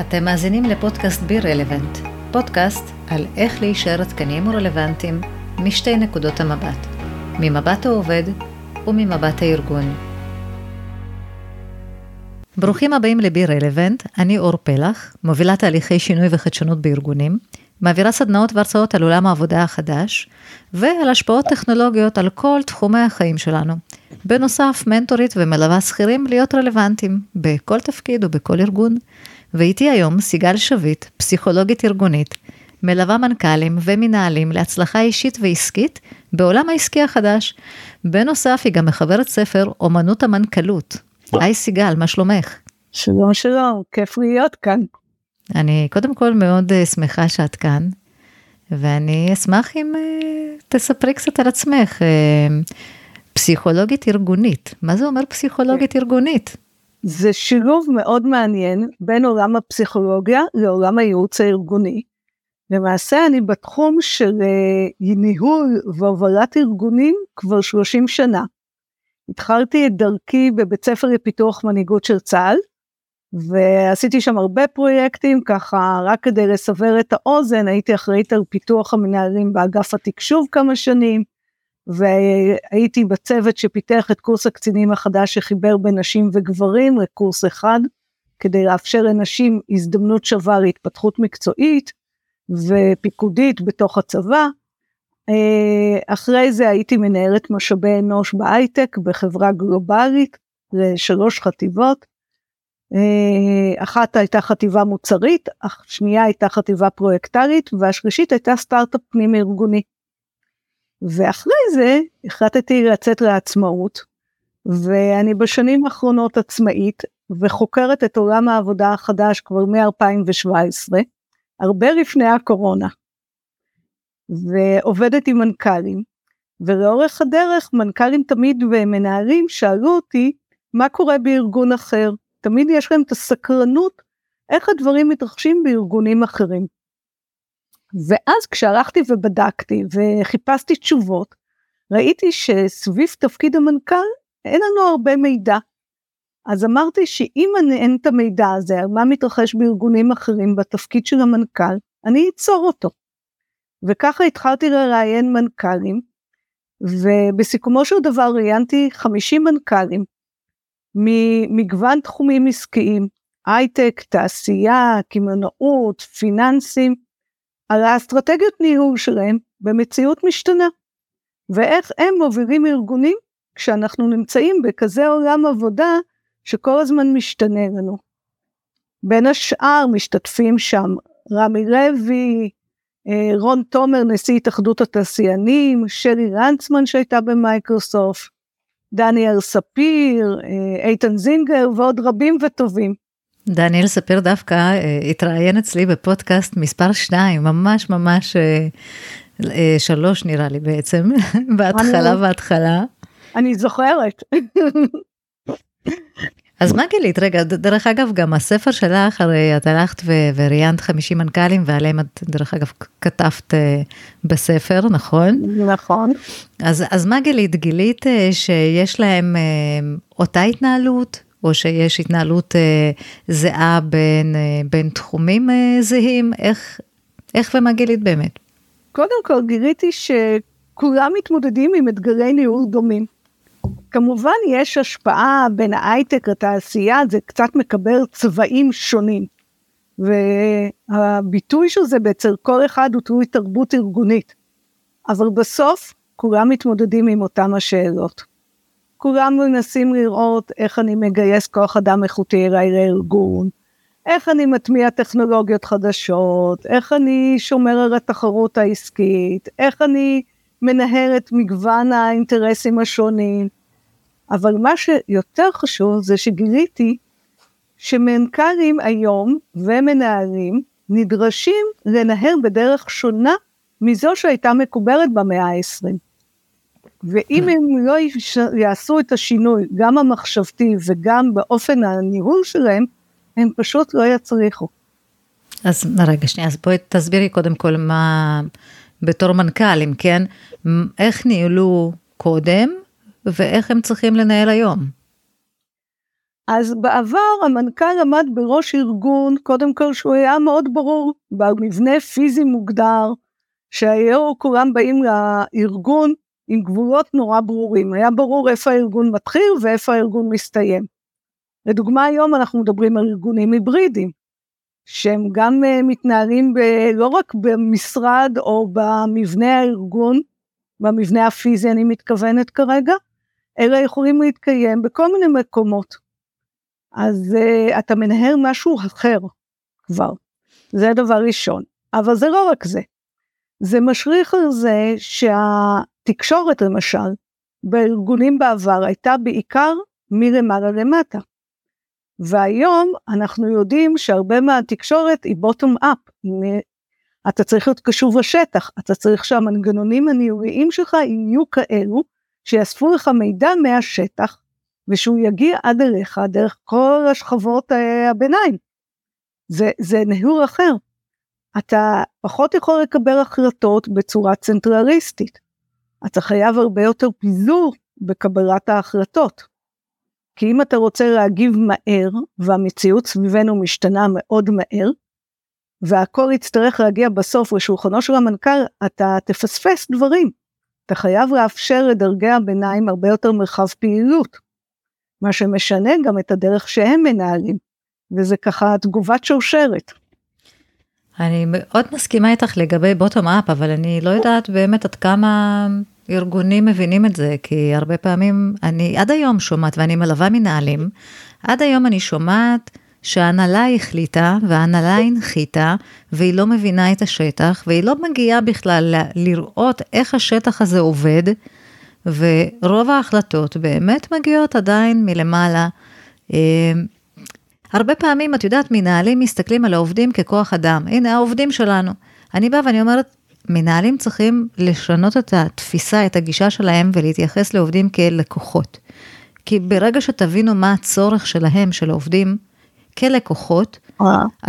אתם מאזינים לפודקאסט בי רלוונט, פודקאסט על איך להישאר עדכניים ורלוונטיים משתי נקודות המבט, ממבט העובד וממבט הארגון. ברוכים הבאים לבי רלוונט, אני אור פלח, מובילה תהליכי שינוי וחדשנות בארגונים, מעבירה סדנאות והרצאות על עולם העבודה החדש, ועל השפעות טכנולוגיות על כל תחומי החיים שלנו. בנוסף, מנטורית ומלווה שכירים להיות רלוונטיים בכל תפקיד ובכל ארגון. ואיתי היום סיגל שביט, פסיכולוגית ארגונית, מלווה מנכ"לים ומנהלים להצלחה אישית ועסקית בעולם העסקי החדש. בנוסף, היא גם מחברת ספר אומנות המנכ"לות. היי סיגל, מה שלומך? שלום שלום, כיף להיות כאן. אני קודם כל מאוד uh, שמחה שאת כאן, ואני אשמח אם uh, תספרי קצת על עצמך. Uh, פסיכולוגית ארגונית, מה זה אומר פסיכולוגית ארגונית? זה שילוב מאוד מעניין בין עולם הפסיכולוגיה לעולם הייעוץ הארגוני. למעשה אני בתחום של ניהול והובלת ארגונים כבר 30 שנה. התחלתי את דרכי בבית ספר לפיתוח מנהיגות של צה"ל, ועשיתי שם הרבה פרויקטים, ככה רק כדי לסבר את האוזן, הייתי אחראית על פיתוח המנהלים באגף התקשוב כמה שנים, והייתי בצוות שפיתח את קורס הקצינים החדש שחיבר בין נשים וגברים לקורס אחד, כדי לאפשר לנשים הזדמנות שווה להתפתחות מקצועית ופיקודית בתוך הצבא. אה, אחרי זה הייתי מנהלת משאבי אנוש בהייטק בחברה גלובלית לשלוש חטיבות. אה, אחת הייתה חטיבה מוצרית, השנייה הייתה חטיבה פרויקטלית והשלישית הייתה סטארט-אפ פנים ארגוני. ואחרי זה החלטתי לצאת לעצמאות, ואני בשנים האחרונות עצמאית, וחוקרת את עולם העבודה החדש כבר מ-2017, הרבה לפני הקורונה. ועובדת עם מנכ"לים, ולאורך הדרך מנכ"לים תמיד ומנהלים שאלו אותי מה קורה בארגון אחר. תמיד יש להם את הסקרנות איך הדברים מתרחשים בארגונים אחרים. ואז כשהלכתי ובדקתי וחיפשתי תשובות, ראיתי שסביב תפקיד המנכ"ל אין לנו הרבה מידע. אז אמרתי שאם אני אין את המידע הזה על מה מתרחש בארגונים אחרים בתפקיד של המנכ"ל, אני אצור אותו. וככה התחלתי לראיין מנכ"לים, ובסיכומו של דבר ראיינתי 50 מנכ"לים ממגוון תחומים עסקיים, הייטק, תעשייה, קמעונאות, פיננסים, על האסטרטגיות ניהול שלהם במציאות משתנה, ואיך הם מובילים ארגונים כשאנחנו נמצאים בכזה עולם עבודה שכל הזמן משתנה לנו. בין השאר משתתפים שם רמי לוי, אה, רון תומר, נשיא התאחדות התעשיינים, שרי רנצמן שהייתה במייקרוסופט, דניאל ספיר, אה, איתן זינגר ועוד רבים וטובים. דניאל ספיר דווקא אה, התראיין אצלי בפודקאסט מספר 2, ממש ממש שלוש נראה לי בעצם, בהתחלה בהתחלה. אני זוכרת. אז מה גילית? רגע, דרך אגב, גם הספר שלך, הרי את הלכת וראיינת 50 מנכ"לים, ועליהם את, דרך אגב, כתבת בספר, נכון? נכון. אז, אז מה גילית? גילית שיש להם אותה התנהלות, או שיש התנהלות זהה בין, בין תחומים זהים? איך, איך ומה גילית באמת? קודם כל גיליתי שכולם מתמודדים עם אתגרי ניהול דומים. כמובן יש השפעה בין ההייטק לתעשייה, זה קצת מקבל צבעים שונים. והביטוי של זה אצל כל אחד הוא תלוי תרבות ארגונית. אבל בסוף כולם מתמודדים עם אותם השאלות. כולם מנסים לראות איך אני מגייס כוח אדם איכותי אליי לארגון, איך אני מטמיע טכנולוגיות חדשות, איך אני שומר על התחרות העסקית, איך אני מנהל את מגוון האינטרסים השונים. אבל מה שיותר חשוב זה שגיליתי שמנכ"לים היום ומנהלים נדרשים לנהל בדרך שונה מזו שהייתה מקובלת במאה ה-20. ואם הם לא יעשו את השינוי, גם המחשבתי וגם באופן הניהול שלהם, הם פשוט לא יצליחו. אז רגע, שנייה, אז בואי תסבירי קודם כל מה, בתור מנכ"לים, כן? איך ניהלו קודם ואיך הם צריכים לנהל היום? אז בעבר המנכ"ל עמד בראש ארגון, קודם כל שהוא היה מאוד ברור, במבנה פיזי מוגדר, שהיו כולם באים לארגון עם גבולות נורא ברורים, היה ברור איפה הארגון מתחיל ואיפה הארגון מסתיים. לדוגמה היום אנחנו מדברים על ארגונים היברידיים, שהם גם uh, מתנהלים ב- לא רק במשרד או במבנה הארגון, במבנה הפיזי אני מתכוונת כרגע, אלא יכולים להתקיים בכל מיני מקומות. אז uh, אתה מנהל משהו אחר כבר, זה דבר ראשון. אבל זה לא רק זה, זה משליך על זה שהתקשורת למשל, בארגונים בעבר הייתה בעיקר מלמעלה למטה. והיום אנחנו יודעים שהרבה מהתקשורת היא בוטום אפ. אתה צריך להיות קשוב לשטח, אתה צריך שהמנגנונים הניהוליים שלך יהיו כאלו שיאספו לך מידע מהשטח ושהוא יגיע עד אליך דרך כל השכבות אה, הביניים. זה, זה ניהול אחר. אתה פחות יכול לקבל החלטות בצורה צנטרליסטית. אתה חייב הרבה יותר פיזור בקבלת ההחלטות. כי אם אתה רוצה להגיב מהר, והמציאות סביבנו משתנה מאוד מהר, והכל יצטרך להגיע בסוף לשולחנו של המנכ"ל, אתה תפספס דברים. אתה חייב לאפשר לדרגי הביניים הרבה יותר מרחב פעילות, מה שמשנה גם את הדרך שהם מנהלים, וזה ככה תגובת שרשרת. אני מאוד מסכימה איתך לגבי בוטום אפ, אבל אני לא יודעת באמת עד כמה ארגונים מבינים את זה, כי הרבה פעמים, אני עד היום שומעת, ואני מלווה מנהלים, עד היום אני שומעת שההנהלה החליטה, וההנהלה הנחיתה, והיא לא מבינה את השטח, והיא לא מגיעה בכלל לראות איך השטח הזה עובד, ורוב ההחלטות באמת מגיעות עדיין מלמעלה. אה, הרבה פעמים, את יודעת, מנהלים מסתכלים על העובדים ככוח אדם. הנה, העובדים שלנו. אני באה ואני אומרת, מנהלים צריכים לשנות את התפיסה, את הגישה שלהם ולהתייחס לעובדים כלקוחות. כי ברגע שתבינו מה הצורך שלהם, של העובדים, כלקוחות,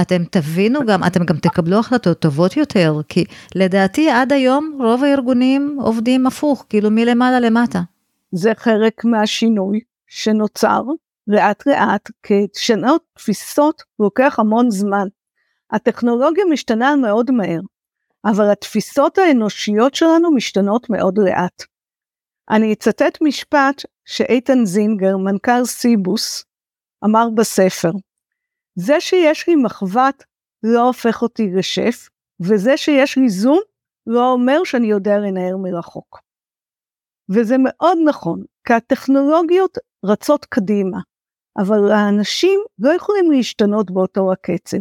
אתם תבינו גם, אתם גם תקבלו החלטות טובות יותר, כי לדעתי עד היום רוב הארגונים עובדים הפוך, כאילו מלמעלה למטה. זה חלק מהשינוי שנוצר לאט לאט, כי לשנות תפיסות לוקח המון זמן. הטכנולוגיה משתנה מאוד מהר. אבל התפיסות האנושיות שלנו משתנות מאוד לאט. אני אצטט משפט שאיתן זינגר, מנכ"ל סיבוס, אמר בספר, זה שיש לי מחבת לא הופך אותי לשף, וזה שיש לי זום לא אומר שאני יודע לנער מרחוק. וזה מאוד נכון, כי הטכנולוגיות רצות קדימה, אבל האנשים לא יכולים להשתנות באותו הקצב.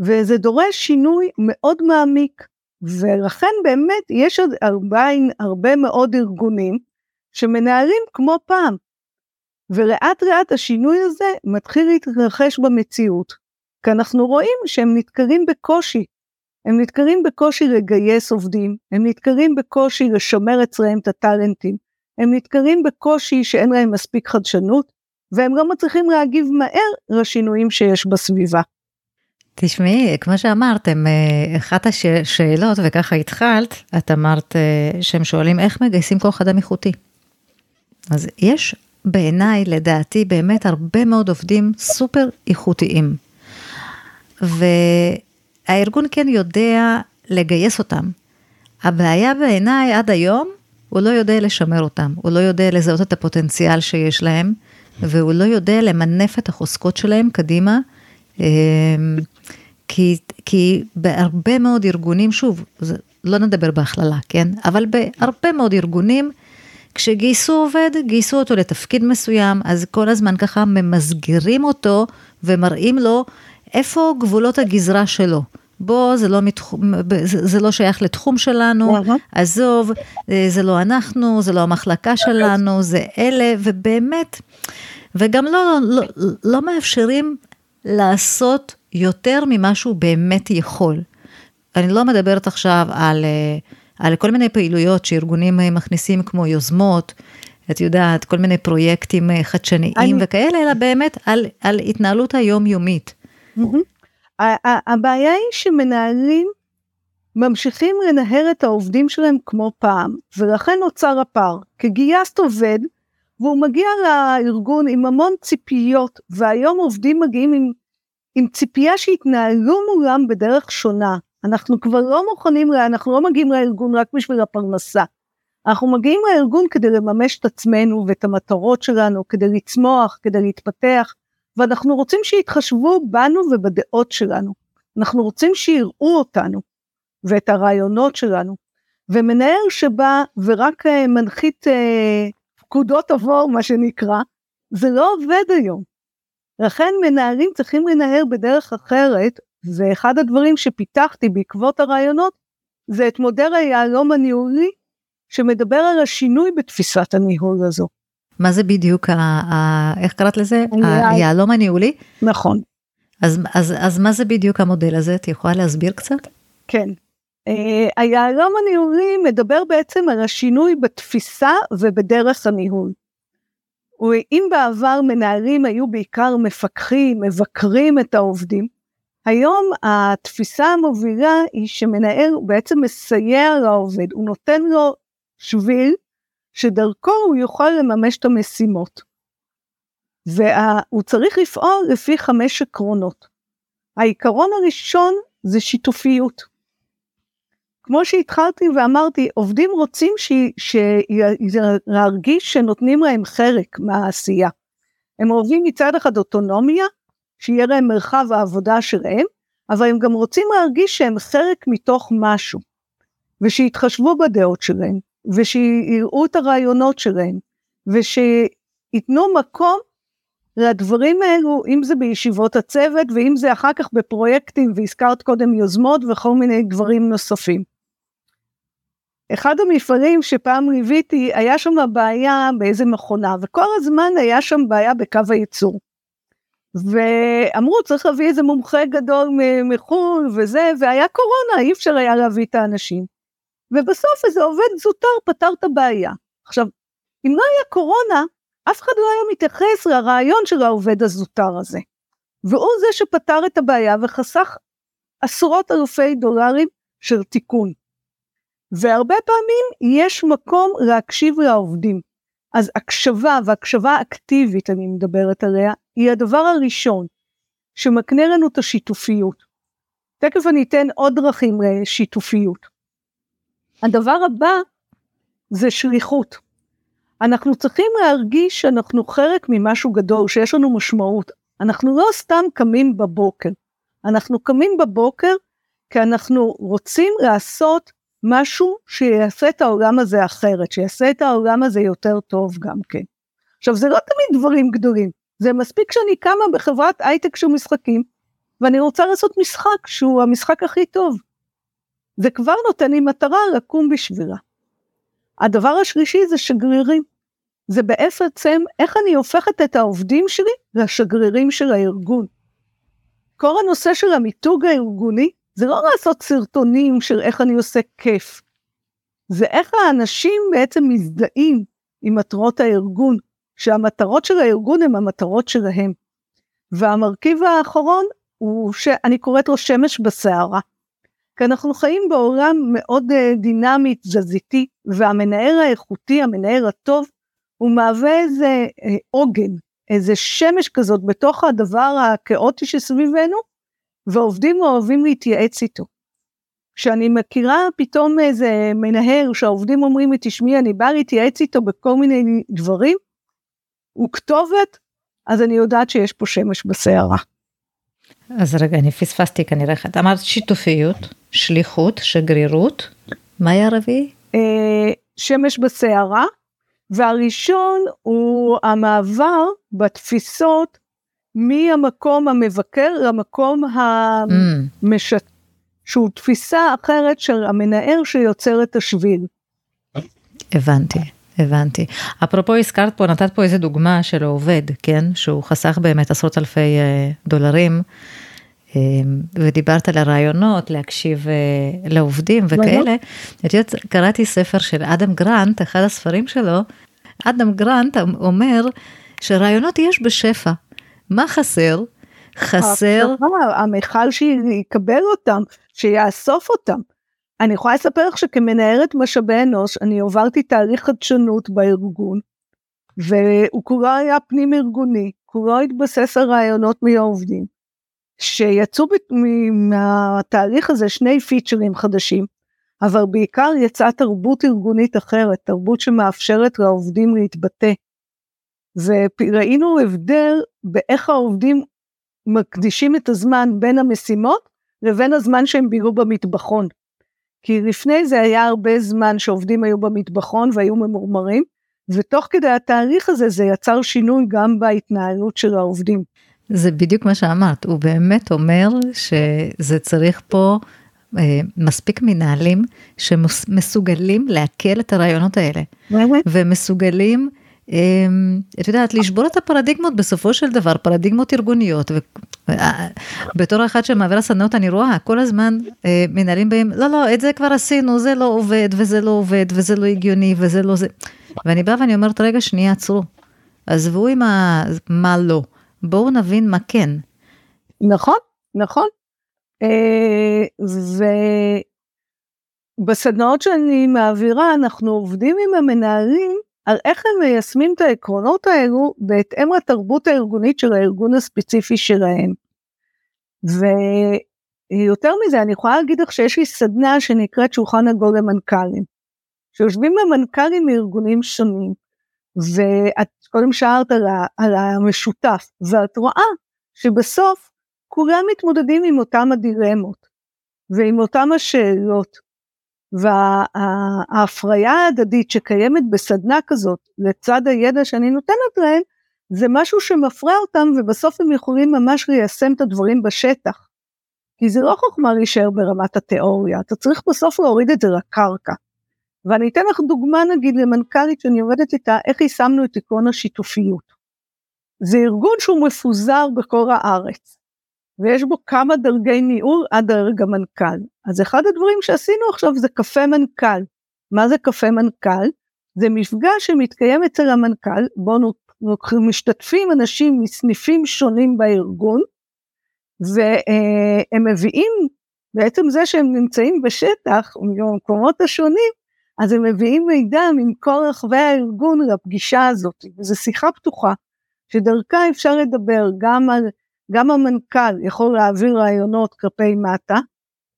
וזה דורש שינוי מאוד מעמיק, ולכן באמת יש עוד הרבה, הרבה מאוד ארגונים שמנהלים כמו פעם, ולאט לאט השינוי הזה מתחיל להתרחש במציאות, כי אנחנו רואים שהם נתקרים בקושי, הם נתקרים בקושי לגייס עובדים, הם נתקרים בקושי לשמר אצלם את הטאלנטים, הם נתקרים בקושי שאין להם מספיק חדשנות, והם לא מצליחים להגיב מהר לשינויים שיש בסביבה. תשמעי, כמו שאמרתם, אה, אחת השאלות, וככה התחלת, את אמרת אה, שהם שואלים איך מגייסים כוח אדם איכותי. אז יש בעיניי, לדעתי, באמת הרבה מאוד עובדים סופר איכותיים. והארגון כן יודע לגייס אותם. הבעיה בעיניי עד היום, הוא לא יודע לשמר אותם, הוא לא יודע לזהות את הפוטנציאל שיש להם, והוא לא יודע למנף את החוזקות שלהם קדימה. כי, כי בהרבה מאוד ארגונים, שוב, זה, לא נדבר בהכללה, כן? אבל בהרבה מאוד ארגונים, כשגייסו עובד, גייסו אותו לתפקיד מסוים, אז כל הזמן ככה ממסגרים אותו ומראים לו איפה גבולות הגזרה שלו. בוא, זה לא, מתחום, זה, לא שייך לתחום שלנו. עזוב, זה לא אנחנו, זה לא המחלקה שלנו, זה אלה, ובאמת, וגם לא, לא, לא מאפשרים לעשות יותר ממה שהוא באמת יכול. אני לא מדברת עכשיו על, אה, על כל מיני פעילויות שארגונים אה, מכניסים כמו יוזמות, את יודעת, כל מיני פרויקטים אה, חדשניים אני... וכאלה, אלא באמת על, על התנהלות היומיומית. הבעיה היא שמנהלים ממשיכים לנהל את העובדים שלהם כמו פעם, ולכן נוצר הפער. כי גייסת עובד, והוא מגיע לארגון עם המון ציפיות, והיום עובדים מגיעים עם, עם ציפייה שיתנהלו מולם בדרך שונה. אנחנו כבר לא מוכנים, אנחנו לא מגיעים לארגון רק בשביל הפרנסה. אנחנו מגיעים לארגון כדי לממש את עצמנו ואת המטרות שלנו, כדי לצמוח, כדי להתפתח, ואנחנו רוצים שיתחשבו בנו ובדעות שלנו. אנחנו רוצים שיראו אותנו ואת הרעיונות שלנו. ומנהל שבא ורק אה, מנחית אה, פקודות עבור, מה שנקרא, זה לא עובד היום. לכן מנהלים צריכים לנהל בדרך אחרת, ואחד הדברים שפיתחתי בעקבות הרעיונות, זה את מודל היהלום הניהולי, שמדבר על השינוי בתפיסת הניהול הזו. מה זה בדיוק, ה, ה, איך קראת לזה? היהלום הניהולי? נכון. אז, אז, אז מה זה בדיוק המודל הזה? את יכולה להסביר קצת? כן. Uh, היהלום הניהולי מדבר בעצם על השינוי בתפיסה ובדרך הניהול. אם בעבר מנהלים היו בעיקר מפקחים, מבקרים את העובדים, היום התפיסה המובילה היא שמנהל בעצם מסייע לעובד, הוא נותן לו שביל שדרכו הוא יוכל לממש את המשימות. והוא צריך לפעול לפי חמש עקרונות. העיקרון הראשון זה שיתופיות. כמו שהתחלתי ואמרתי, עובדים רוצים להרגיש שנותנים להם חלק מהעשייה. הם אוהבים מצד אחד אוטונומיה, שיהיה להם מרחב העבודה שלהם, אבל הם גם רוצים להרגיש שהם חלק מתוך משהו, ושיתחשבו בדעות שלהם, ושיראו את הרעיונות שלהם, ושייתנו מקום לדברים האלו, אם זה בישיבות הצוות, ואם זה אחר כך בפרויקטים, והזכרת קודם יוזמות וכל מיני דברים נוספים. אחד המפעלים שפעם ליוויתי, היה שם בעיה באיזה מכונה, וכל הזמן היה שם בעיה בקו הייצור. ואמרו צריך להביא איזה מומחה גדול מחו"ל וזה, והיה קורונה, אי אפשר היה להביא את האנשים. ובסוף איזה עובד זוטר פתר את הבעיה. עכשיו, אם לא היה קורונה, אף אחד לא היה מתייחס לרעיון של העובד הזוטר הזה. והוא זה שפתר את הבעיה וחסך עשרות אלפי דולרים של תיקון. והרבה פעמים יש מקום להקשיב לעובדים. אז הקשבה והקשבה אקטיבית אני מדברת עליה, היא הדבר הראשון שמקנה לנו את השיתופיות. תכף אני אתן עוד דרכים לשיתופיות. הדבר הבא זה שליחות. אנחנו צריכים להרגיש שאנחנו חלק ממשהו גדול, שיש לנו משמעות. אנחנו לא סתם קמים בבוקר, אנחנו קמים בבוקר כי אנחנו רוצים לעשות משהו שיעשה את העולם הזה אחרת, שיעשה את העולם הזה יותר טוב גם כן. עכשיו זה לא תמיד דברים גדולים, זה מספיק שאני קמה בחברת הייטק של משחקים, ואני רוצה לעשות משחק שהוא המשחק הכי טוב. זה כבר נותן לי מטרה לקום בשבילה. הדבר השלישי זה שגרירים. זה בעצם איך אני הופכת את העובדים שלי לשגרירים של הארגון. כל הנושא של המיתוג הארגוני זה לא לעשות סרטונים של איך אני עושה כיף. זה איך האנשים בעצם מזדהים עם מטרות הארגון, שהמטרות של הארגון הן המטרות שלהם. והמרכיב האחרון הוא שאני קוראת לו שמש בסערה. כי אנחנו חיים בעולם מאוד אה, דינמי, תזזיתי, והמנהל האיכותי, המנהל הטוב, הוא מהווה איזה אה, עוגן, איזה שמש כזאת בתוך הדבר הכאוטי שסביבנו, ועובדים אוהבים להתייעץ איתו. כשאני מכירה פתאום איזה מנהל שהעובדים אומרים לי, תשמעי, אני באה להתייעץ איתו בכל מיני דברים, הוא כתובת, אז אני יודעת שיש פה שמש בסערה. אז רגע, אני פספסתי כנראה, את אמרת שיתופיות, שליחות, שגרירות, מה היה הרביעי? אה, שמש בסערה, והראשון הוא המעבר בתפיסות מהמקום המבקר למקום המשת... שהוא תפיסה אחרת של המנהל שיוצר את השביל. הבנתי. הבנתי. אפרופו הזכרת פה, נתת פה איזה דוגמה של העובד, כן? שהוא חסך באמת עשרות אלפי אה, דולרים, אה, ודיברת על הרעיונות, להקשיב אה, לעובדים וכאלה. את יודעת, קראתי ספר של אדם גרנט, אחד הספרים שלו, אדם גרנט אומר שרעיונות יש בשפע. מה חסר? חסר... המכל שיקבל אותם, שיאסוף אותם. אני יכולה לספר לך שכמנהלת משאבי אנוש, אני הובלתי תהליך חדשנות בארגון, והוא כולו היה פנים ארגוני, כולו התבסס על רעיונות מהעובדים, שיצאו מהתהליך הזה שני פיצ'רים חדשים, אבל בעיקר יצאה תרבות ארגונית אחרת, תרבות שמאפשרת לעובדים להתבטא. וראינו הבדל באיך העובדים מקדישים את הזמן בין המשימות לבין הזמן שהם בילו במטבחון. כי לפני זה היה הרבה זמן שעובדים היו במטבחון והיו ממורמרים, ותוך כדי התהליך הזה זה יצר שינוי גם בהתנהלות של העובדים. זה בדיוק מה שאמרת, הוא באמת אומר שזה צריך פה אה, מספיק מנהלים שמסוגלים לעכל את הרעיונות האלה. באמת? ומסוגלים את יודעת, לשבור את הפרדיגמות בסופו של דבר, פרדיגמות ארגוניות. בתור אחת שמעבירה סדנאות אני רואה, כל הזמן אה, מנהלים בהם, לא, לא, את זה כבר עשינו, זה לא עובד, וזה לא עובד, וזה לא הגיוני, וזה לא זה. ואני באה ואני אומרת, רגע, שנייה, עצרו. עזבו עם ה... מה לא. בואו נבין מה כן. נכון, נכון. אה, ובסדנאות שאני מעבירה, אנחנו עובדים עם המנהלים על איך הם מיישמים את העקרונות האלו בהתאם לתרבות הארגונית של הארגון הספציפי שלהם. ויותר מזה, אני יכולה להגיד לך שיש לי סדנה שנקראת שולחן עגול למנכ"לים, שיושבים במנכ"לים מארגונים שונים, ואת קודם שאלת על, על המשותף, ואת רואה שבסוף כולם מתמודדים עם אותם הדילמות, ועם אותם השאלות, וההפריה ההדדית שקיימת בסדנה כזאת לצד הידע שאני נותנת להם זה משהו שמפרה אותם ובסוף הם יכולים ממש ליישם את הדברים בשטח. כי זה לא חוכמה להישאר ברמת התיאוריה, אתה צריך בסוף להוריד את זה לקרקע. ואני אתן לך דוגמה נגיד למנכ"לית שאני עובדת איתה, איך יישמנו את עקרון השיתופיות. זה ארגון שהוא מפוזר בכל הארץ. ויש בו כמה דרגי ניהול עד דרג המנכ"ל. אז אחד הדברים שעשינו עכשיו זה קפה מנכ"ל. מה זה קפה מנכ"ל? זה מפגש שמתקיים אצל המנכ"ל, בו משתתפים אנשים מסניפים שונים בארגון, והם מביאים, בעצם זה שהם נמצאים בשטח, במקומות השונים, אז הם מביאים מידע מכל רחבי הארגון לפגישה הזאת, וזו שיחה פתוחה, שדרכה אפשר לדבר גם על גם המנכ"ל יכול להעביר רעיונות כלפי מטה,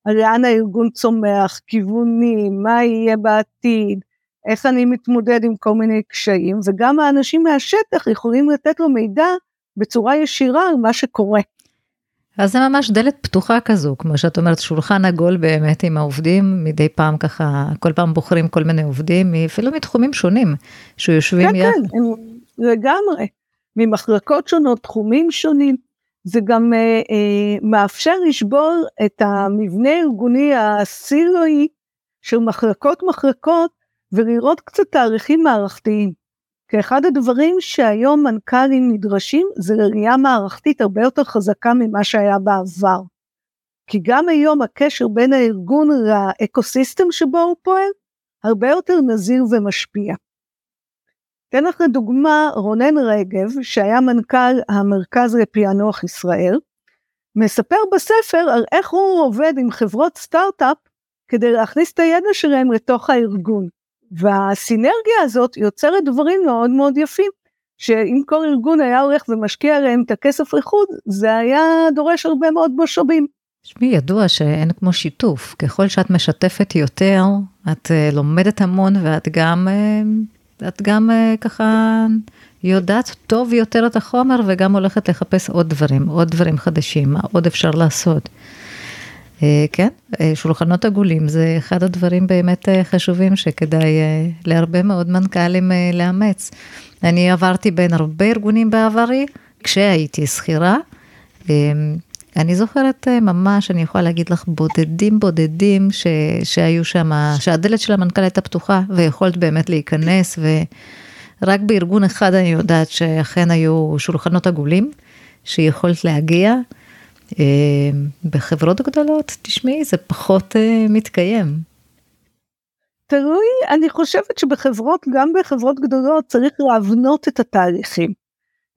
על לאן הארגון צומח, כיוונים, מה יהיה בעתיד, איך אני מתמודד עם כל מיני קשיים, וגם האנשים מהשטח יכולים לתת לו מידע בצורה ישירה על מה שקורה. אז זה ממש דלת פתוחה כזו, כמו שאת אומרת, שולחן עגול באמת עם העובדים, מדי פעם ככה, כל פעם בוחרים כל מיני עובדים, אפילו מתחומים שונים, שיושבים כן, יחד. כן, כן, לגמרי, ממחלקות שונות, תחומים שונים. זה גם אה, אה, מאפשר לשבור את המבנה הארגוני הסילואי של מחלקות מחלקות ולראות קצת תהליכים מערכתיים. כי אחד הדברים שהיום מנכ"לים נדרשים זה ראייה מערכתית הרבה יותר חזקה ממה שהיה בעבר. כי גם היום הקשר בין הארגון לאקוסיסטם שבו הוא פועל הרבה יותר נזיר ומשפיע. אתן לך לדוגמה רונן רגב, שהיה מנכ"ל המרכז לפענוח ישראל, מספר בספר על איך הוא עובד עם חברות סטארט-אפ כדי להכניס את הידע שלהם לתוך הארגון. והסינרגיה הזאת יוצרת דברים מאוד מאוד יפים, שאם כל ארגון היה הולך ומשקיע עליהם את הכסף לחוד, זה היה דורש הרבה מאוד משאבים. תשמעי, ידוע שאין כמו שיתוף. ככל שאת משתפת יותר, את uh, לומדת המון ואת גם uh, את גם uh, ככה יודעת טוב יותר את החומר וגם הולכת לחפש עוד דברים, עוד דברים חדשים, מה עוד אפשר לעשות. Uh, כן, uh, שולחנות עגולים זה אחד הדברים באמת חשובים שכדאי להרבה מאוד מנכ"לים לאמץ. אני עברתי בין הרבה ארגונים בעברי, כשהייתי שכירה. אני זוכרת ממש, אני יכולה להגיד לך, בודדים בודדים ש, שהיו שם, שהדלת של המנכ"ל הייתה פתוחה ויכולת באמת להיכנס, ורק בארגון אחד אני יודעת שאכן היו שולחנות עגולים, שיכולת להגיע. בחברות גדולות, תשמעי, זה פחות מתקיים. תלוי, אני חושבת שבחברות, גם בחברות גדולות צריך להבנות את התהליכים.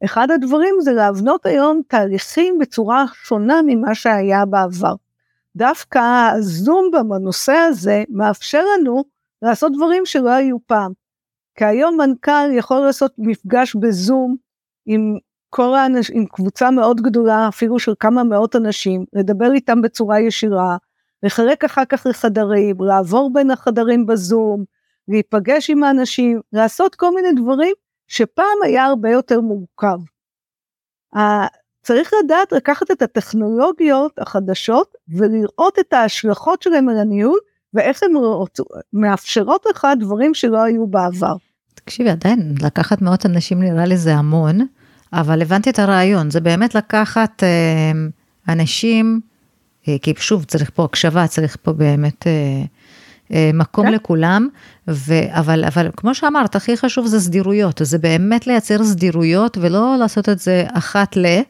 אחד הדברים זה להבנות היום תהליכים בצורה שונה ממה שהיה בעבר. דווקא הזום בנושא הזה מאפשר לנו לעשות דברים שלא היו פעם. כי היום מנכ"ל יכול לעשות מפגש בזום עם כל האנש, עם קבוצה מאוד גדולה, אפילו של כמה מאות אנשים, לדבר איתם בצורה ישירה, לחלק אחר כך לחדרים, לעבור בין החדרים בזום, להיפגש עם האנשים, לעשות כל מיני דברים שפעם היה הרבה יותר מורכב. צריך לדעת לקחת את הטכנולוגיות החדשות ולראות את ההשלכות שלהם על הניהול ואיך הן מאפשרות לך דברים שלא היו בעבר. תקשיבי, עדיין לקחת מאות אנשים נראה לי זה המון, אבל הבנתי את הרעיון, זה באמת לקחת אה, אנשים, אה, כי שוב, צריך פה הקשבה, צריך פה באמת אה, מקום כן. לכולם, ו, אבל, אבל כמו שאמרת, הכי חשוב זה סדירויות, זה באמת לייצר סדירויות ולא לעשות את זה אחת ל...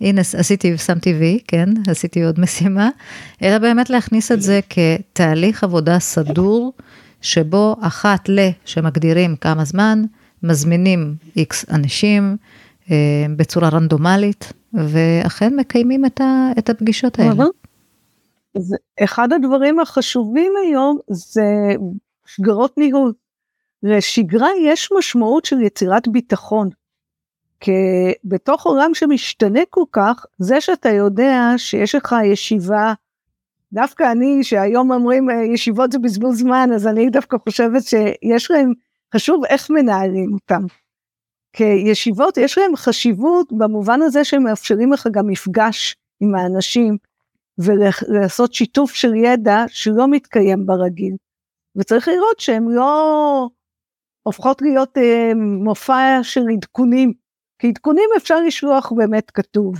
הנה עשיתי, שמתי וי, כן, עשיתי עוד משימה, אלא באמת להכניס את זה כתהליך עבודה סדור, שבו אחת ל, שמגדירים כמה זמן, מזמינים איקס אנשים אה, בצורה רנדומלית, ואכן מקיימים את, ה, את הפגישות האלה. זה, אחד הדברים החשובים היום זה שגרות ניהול. לשגרה יש משמעות של יצירת ביטחון. כי בתוך עולם שמשתנה כל כך, זה שאתה יודע שיש לך ישיבה, דווקא אני, שהיום אומרים אה, ישיבות זה בזבוז זמן, אז אני דווקא חושבת שיש להם, חשוב איך מנהלים אותם. כי ישיבות, יש להם חשיבות במובן הזה שהם מאפשרים לך גם מפגש עם האנשים, ולעשות שיתוף של ידע שלא מתקיים ברגיל. וצריך לראות שהן לא הופכות להיות אה, מופע של עדכונים, כי עדכונים אפשר לשלוח באמת כתוב.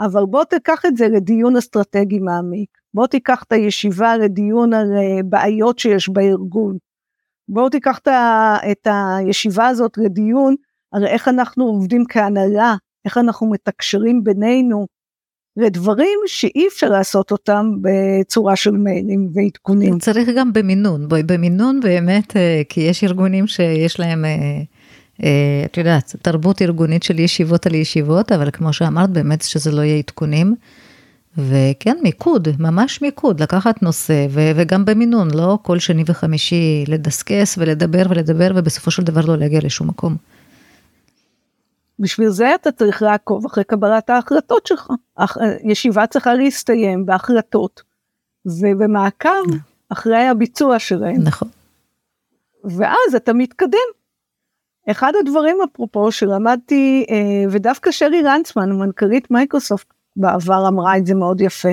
אבל בוא תיקח את זה לדיון אסטרטגי מעמיק. בוא תיקח את הישיבה לדיון על אה, בעיות שיש בארגון. בוא תיקח את הישיבה הזאת לדיון על איך אנחנו עובדים כהנהלה, איך אנחנו מתקשרים בינינו, לדברים שאי אפשר לעשות אותם בצורה של מיילים ועדכונים. צריך גם במינון, במינון באמת, אה, כי יש ארגונים שיש להם, אה, אה, את יודעת, תרבות ארגונית של ישיבות על ישיבות, אבל כמו שאמרת, באמת שזה לא יהיה עדכונים. וכן, מיקוד, ממש מיקוד, לקחת נושא, ו- וגם במינון, לא כל שני וחמישי לדסקס ולדבר ולדבר, ובסופו של דבר לא להגיע לשום מקום. בשביל זה אתה צריך לעקוב אחרי קבלת ההחלטות שלך. ישיבה צריכה להסתיים בהחלטות ובמעקב אחרי הביצוע שלהם. נכון. ואז אתה מתקדם. אחד הדברים אפרופו שלמדתי, אה, ודווקא שלי לנדסמן, מנכ"לית מייקרוסופט בעבר אמרה את זה מאוד יפה,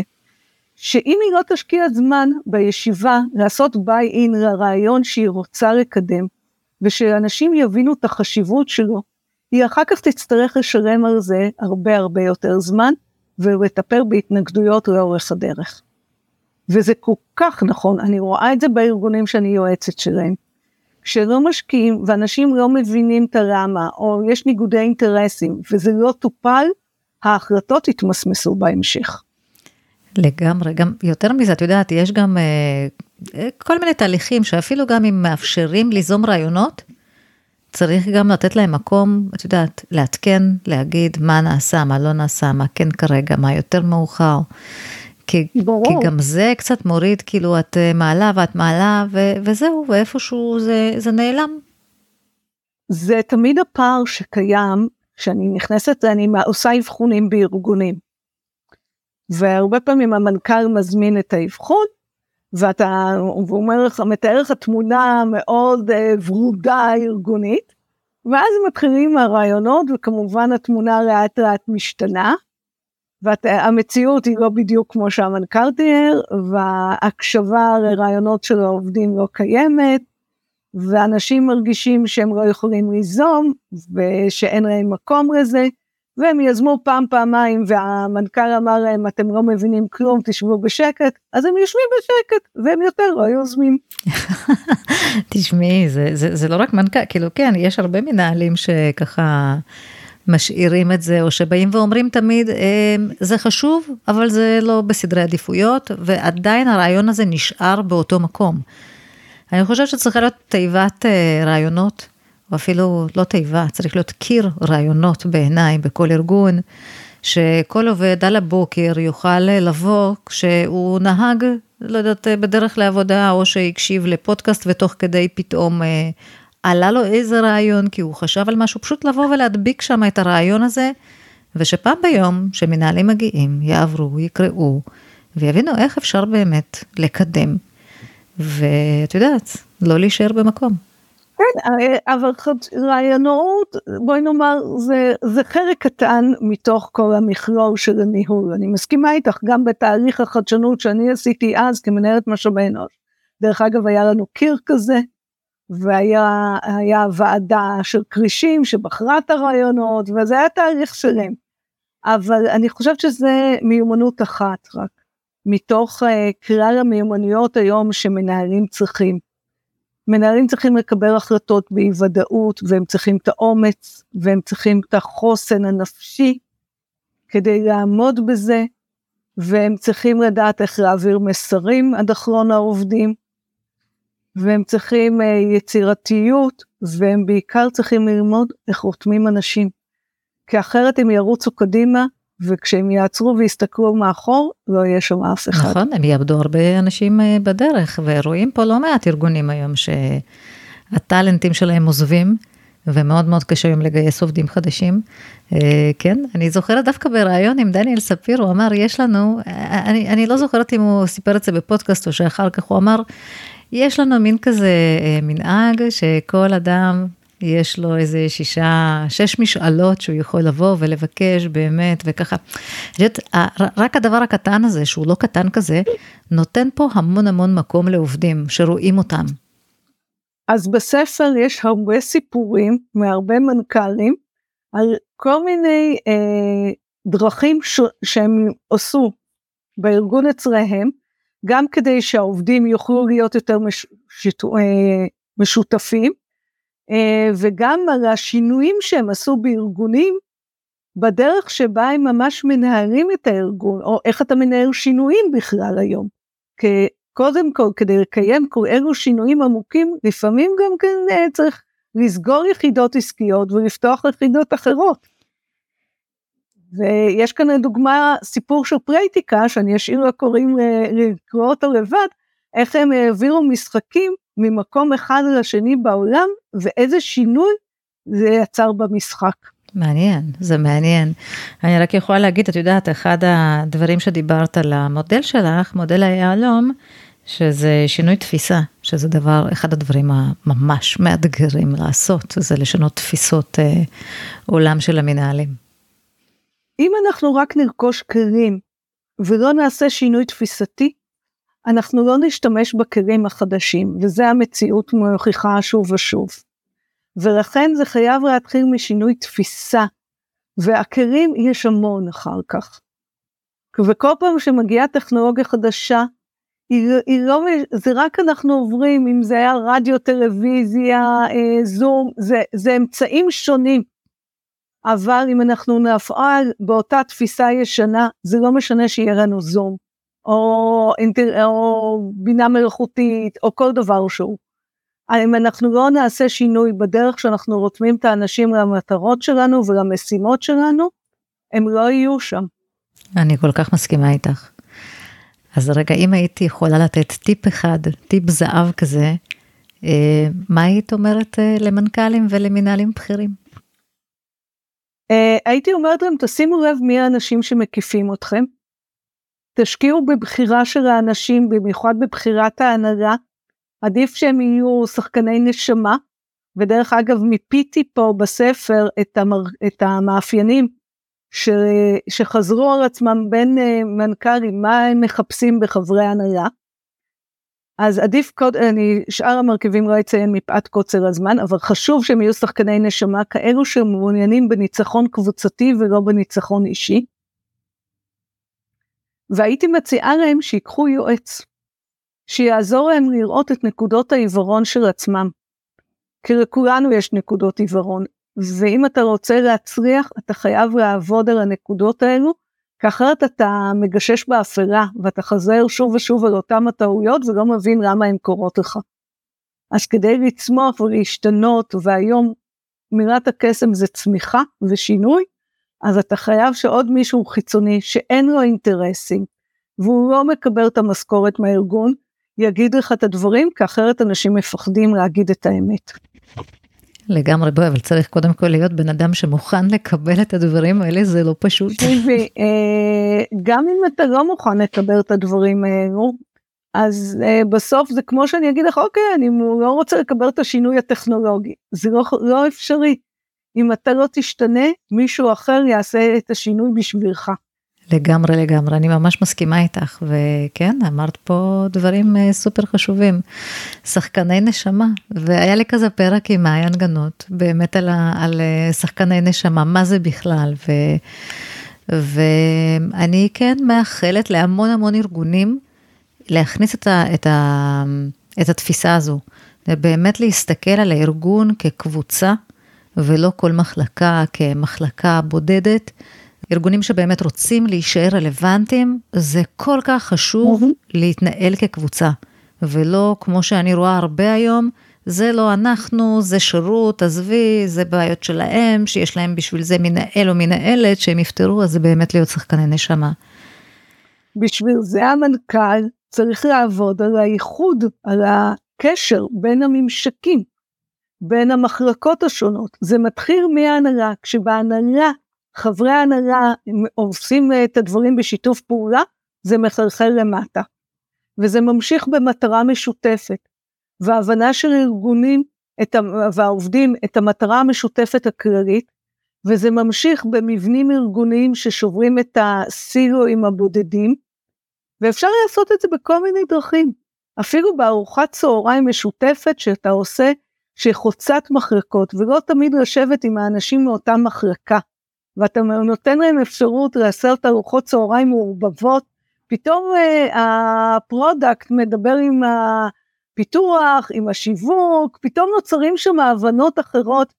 שאם היא לא תשקיע זמן בישיבה לעשות buy-in לרעיון שהיא רוצה לקדם, ושאנשים יבינו את החשיבות שלו, היא אחר כך תצטרך לשלם על זה הרבה הרבה יותר זמן, ולטפל בהתנגדויות לאורך הדרך. וזה כל כך נכון, אני רואה את זה בארגונים שאני יועצת שלהם. כשלא משקיעים ואנשים לא מבינים את הלמה, או יש ניגודי אינטרסים, וזה לא טופל, ההחלטות יתמסמסו בהמשך. לגמרי, גם יותר מזה, את יודעת, יש גם אה, כל מיני תהליכים שאפילו גם אם מאפשרים ליזום רעיונות, צריך גם לתת להם מקום, את יודעת, לעדכן, להגיד מה נעשה, מה לא נעשה, מה כן כרגע, מה יותר מאוחר. כי, כי גם זה קצת מוריד, כאילו את אה, מעלה ואת מעלה ו, וזהו, ואיפשהו זה, זה נעלם. זה תמיד הפער שקיים, כשאני נכנסת, אני עושה אבחונים בארגונים. והרבה פעמים המנכ"ל מזמין את האבחון, ואתה, הוא אומר לך, מתאר לך תמונה מאוד uh, ורודה ארגונית, ואז מתחילים הרעיונות, וכמובן התמונה לאט לאט משתנה, והמציאות היא לא בדיוק כמו שהמנכ"ל תיאר, וההקשבה לרעיונות של העובדים לא קיימת, ואנשים מרגישים שהם לא יכולים ליזום, ושאין להם מקום לזה, והם יזמו פעם פעמיים והמנכ"ל אמר להם אתם לא מבינים כלום תשבו בשקט אז הם יושבים בשקט והם יותר לא יוזמים. תשמעי זה, זה, זה לא רק מנכ"ל כאילו כן יש הרבה מנהלים שככה משאירים את זה או שבאים ואומרים תמיד אמ, זה חשוב אבל זה לא בסדרי עדיפויות ועדיין הרעיון הזה נשאר באותו מקום. אני חושבת שצריכה להיות תיבת אה, רעיונות או אפילו לא תיבה, צריך להיות קיר רעיונות בעיניי בכל ארגון, שכל עובד על הבוקר יוכל לבוא כשהוא נהג, לא יודעת, בדרך לעבודה, או שהקשיב לפודקאסט ותוך כדי פתאום אה, עלה לו איזה רעיון, כי הוא חשב על משהו, פשוט לבוא ולהדביק שם את הרעיון הזה, ושפעם ביום שמנהלים מגיעים, יעברו, יקראו, ויבינו איך אפשר באמת לקדם. ואת יודעת, לא להישאר במקום. כן, אה, אבל רעיונות, בואי נאמר, זה, זה חלק קטן מתוך כל המכלול של הניהול. אני מסכימה איתך, גם בתהליך החדשנות שאני עשיתי אז כמנהלת משאבי אנוש. דרך אגב, היה לנו קיר כזה, והיה ועדה של כרישים שבחרה את הרעיונות, וזה היה תהליך שלם. אבל אני חושבת שזה מיומנות אחת רק, מתוך uh, כלל המיומנויות היום שמנהלים צריכים. מנהלים צריכים לקבל החלטות באי ודאות, והם צריכים את האומץ, והם צריכים את החוסן הנפשי כדי לעמוד בזה, והם צריכים לדעת איך להעביר מסרים עד אחרון העובדים, והם צריכים uh, יצירתיות, והם בעיקר צריכים ללמוד איך רותמים אנשים. כי אחרת הם ירוצו קדימה, וכשהם יעצרו ויסתכלו מאחור, לא יהיה שם אף אחד. נכון, הם יאבדו הרבה אנשים אה, בדרך, ורואים פה לא מעט ארגונים היום שהטאלנטים שלהם עוזבים, ומאוד מאוד קשה היום לגייס עובדים חדשים. אה, כן, אני זוכרת דווקא בריאיון עם דניאל ספיר, הוא אמר, יש לנו, אה, אני, אני לא זוכרת אם הוא סיפר את זה בפודקאסט או שאחר כך הוא אמר, יש לנו מין כזה מנהג שכל אדם יש לו איזה שישה, שש משאלות שהוא יכול לבוא ולבקש באמת, וככה. יודעת, רק הדבר הקטן הזה, שהוא לא קטן כזה, נותן פה המון המון מקום לעובדים שרואים אותם. אז בספר יש הרבה סיפורים מהרבה מנכ"לים על כל מיני אה, דרכים ש- שהם עשו בארגון אצלהם, גם כדי שהעובדים יוכלו להיות יותר מש- שיתו, אה, משותפים, וגם על השינויים שהם עשו בארגונים, בדרך שבה הם ממש מנהלים את הארגון, או איך אתה מנהל שינויים בכלל היום. קודם כל, כדי לקיים כל אלו שינויים עמוקים, לפעמים גם כן אה, צריך לסגור יחידות עסקיות ולפתוח יחידות אחרות. ויש כאן לדוגמה סיפור של פרייטיקה, שאני אשאיר לקוראים אה, לקרוא אותו לבד, איך הם העבירו משחקים ממקום אחד לשני בעולם, ואיזה שינוי זה יצר במשחק. מעניין, זה מעניין. אני רק יכולה להגיד, את יודעת, אחד הדברים שדיברת על המודל שלך, מודל היהלום, שזה שינוי תפיסה, שזה דבר, אחד הדברים הממש מאתגרים לעשות, זה לשנות תפיסות אה, עולם של המנהלים. אם אנחנו רק נרכוש כלים ולא נעשה שינוי תפיסתי, אנחנו לא נשתמש בכלים החדשים, וזה המציאות מוכיחה שוב ושוב. ולכן זה חייב להתחיל משינוי תפיסה, והכלים יש המון אחר כך. וכל פעם שמגיעה טכנולוגיה חדשה, היא, היא לא, זה רק אנחנו עוברים, אם זה היה רדיו, טלוויזיה, אה, זום, זה, זה אמצעים שונים. אבל אם אנחנו נפעל באותה תפיסה ישנה, זה לא משנה שיהיה לנו זום, או, אינטר, או בינה מלאכותית, או כל דבר שהוא. אם אנחנו לא נעשה שינוי בדרך שאנחנו רותמים את האנשים למטרות שלנו ולמשימות שלנו, הם לא יהיו שם. אני כל כך מסכימה איתך. אז רגע, אם הייתי יכולה לתת טיפ אחד, טיפ זהב כזה, אה, מה היית אומרת אה, למנכ"לים ולמנהלים בכירים? אה, הייתי אומרת להם, תשימו לב מי האנשים שמקיפים אתכם, תשקיעו בבחירה של האנשים, במיוחד בבחירת ההנהלה. עדיף שהם יהיו שחקני נשמה, ודרך אגב מיפיתי פה בספר את, המר, את המאפיינים ש, שחזרו על עצמם בין uh, מנכ"לים, מה הם מחפשים בחברי הנהלה. אז עדיף, קוד, אני, שאר המרכיבים לא אציין מפאת קוצר הזמן, אבל חשוב שהם יהיו שחקני נשמה כאלו שמעוניינים בניצחון קבוצתי ולא בניצחון אישי. והייתי מציעה להם שיקחו יועץ, שיעזור להם לראות את נקודות העיוורון של עצמם. כי לכולנו יש נקודות עיוורון, ואם אתה רוצה להצליח, אתה חייב לעבוד על הנקודות האלו, כי אחרת אתה מגשש באפלה, ואתה חזר שוב ושוב על אותם הטעויות ולא מבין למה הן קורות לך. אז כדי לצמוח ולהשתנות, והיום מילת הקסם זה צמיחה ושינוי, אז אתה חייב שעוד מישהו חיצוני שאין לו אינטרסים, והוא לא מקבל את המשכורת מהארגון, יגיד לך את הדברים, כי אחרת אנשים מפחדים להגיד את האמת. לגמרי, בואי, אבל צריך קודם כל להיות בן אדם שמוכן לקבל את הדברים האלה, זה לא פשוט. תראי, אה, גם אם אתה לא מוכן לקבל את הדברים האלו, אז uh, בסוף זה כמו שאני אגיד לך, אוקיי, אני לא רוצה לקבל את השינוי הטכנולוגי, זה לא, לא אפשרי. אם אתה לא תשתנה, מישהו אחר יעשה את השינוי בשבילך. לגמרי לגמרי, אני ממש מסכימה איתך, וכן, אמרת פה דברים uh, סופר חשובים. שחקני נשמה, והיה לי כזה פרק עם מעיין גנות, באמת על, על uh, שחקני נשמה, מה זה בכלל, ו, ואני כן מאחלת להמון המון ארגונים להכניס את, ה, את, ה, את התפיסה הזו, באמת להסתכל על הארגון כקבוצה, ולא כל מחלקה כמחלקה בודדת. ארגונים שבאמת רוצים להישאר רלוונטיים, זה כל כך חשוב mm-hmm. להתנהל כקבוצה, ולא כמו שאני רואה הרבה היום, זה לא אנחנו, זה שירות, עזבי, זה בעיות שלהם, שיש להם בשביל זה מנהל או מנהלת, שהם יפתרו, אז זה באמת להיות שחקני נשמה. בשביל זה המנכ"ל צריך לעבוד על הייחוד, על הקשר בין הממשקים, בין המחלקות השונות. זה מתחיל מההנהלה, כשבהנהלה, חברי ההנהלה עושים את הדברים בשיתוף פעולה, זה מחלחל למטה. וזה ממשיך במטרה משותפת, והבנה של ארגונים את, והעובדים את המטרה המשותפת הכללית, וזה ממשיך במבנים ארגוניים ששוברים את הסילואים הבודדים, ואפשר לעשות את זה בכל מיני דרכים. אפילו בארוחת צהריים משותפת שאתה עושה, שהיא חוצת מחלקות, ולא תמיד לשבת עם האנשים מאותה מחלקה. ואתה נותן להם אפשרות לעשות ארוחות צהריים מעורבבות, פתאום אה, ה product מדבר עם הפיתוח, עם השיווק, פתאום נוצרים שם הבנות אחרות,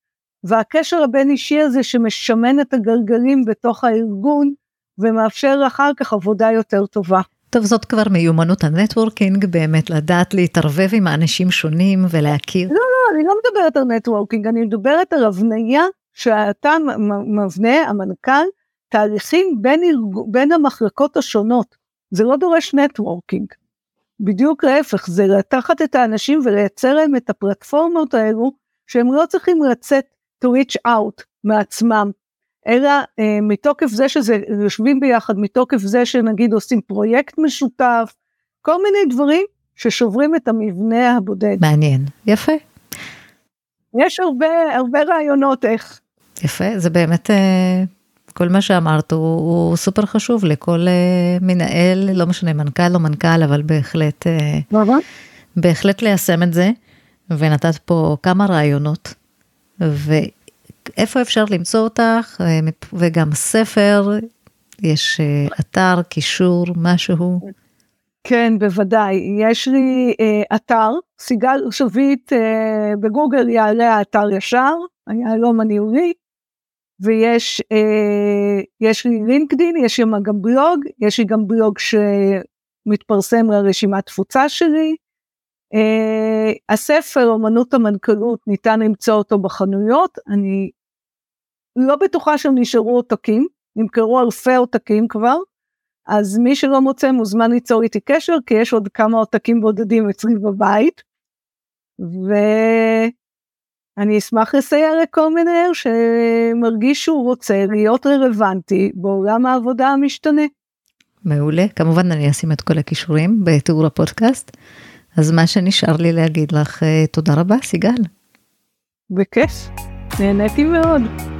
והקשר הבין אישי הזה שמשמן את הגלגלים בתוך הארגון, ומאפשר אחר כך עבודה יותר טובה. טוב, זאת כבר מיומנות ה networking, באמת לדעת להתערבב עם האנשים שונים ולהכיר. לא, לא, אני לא מדברת על networking, אני מדברת על הבנייה שאתה מבנה, המנכ"ל, תהליכים בין, ארג... בין המחלקות השונות. זה לא דורש networking. בדיוק להפך, זה לקחת את האנשים ולייצר להם את הפלטפורמות האלו, שהם לא צריכים לצאת to reach out מעצמם, אלא אה, מתוקף זה שזה יושבים ביחד, מתוקף זה שנגיד עושים פרויקט משותף, כל מיני דברים ששוברים את המבנה הבודד. מעניין, יפה. יש הרבה, הרבה רעיונות איך. יפה, זה באמת, אה, כל מה שאמרת הוא, הוא סופר חשוב לכל אה, מנהל, לא משנה מנכ"ל או מנכ"ל, אבל בהחלט, אה, בהחלט ליישם את זה, ונתת פה כמה רעיונות. ו... איפה אפשר למצוא אותך, אה, וגם ספר, יש אה, אתר, קישור, משהו? כן, בוודאי. יש לי אה, אתר, סיגל שביט אה, בגוגל יעלה האתר ישר, היהלום הניהולי, ויש אה, יש לי לינקדין, יש שם גם בלוג, יש לי גם בלוג שמתפרסם לרשימת תפוצה שלי. אה, הספר אמנות המנכ"לות ניתן למצוא אותו בחנויות, אני לא בטוחה שהם נשארו עותקים, נמכרו אלפי עותקים כבר, אז מי שלא מוצא מוזמן ליצור איתי קשר, כי יש עוד כמה עותקים בודדים אצלי בבית, ואני אשמח לסייע לכל מנהל שמרגיש שהוא רוצה להיות רלוונטי בעולם העבודה המשתנה. מעולה, כמובן אני אשים את כל הכישורים בתיאור הפודקאסט, אז מה שנשאר לי להגיד לך, אה, תודה רבה סיגל. בכיף, נהניתי מאוד.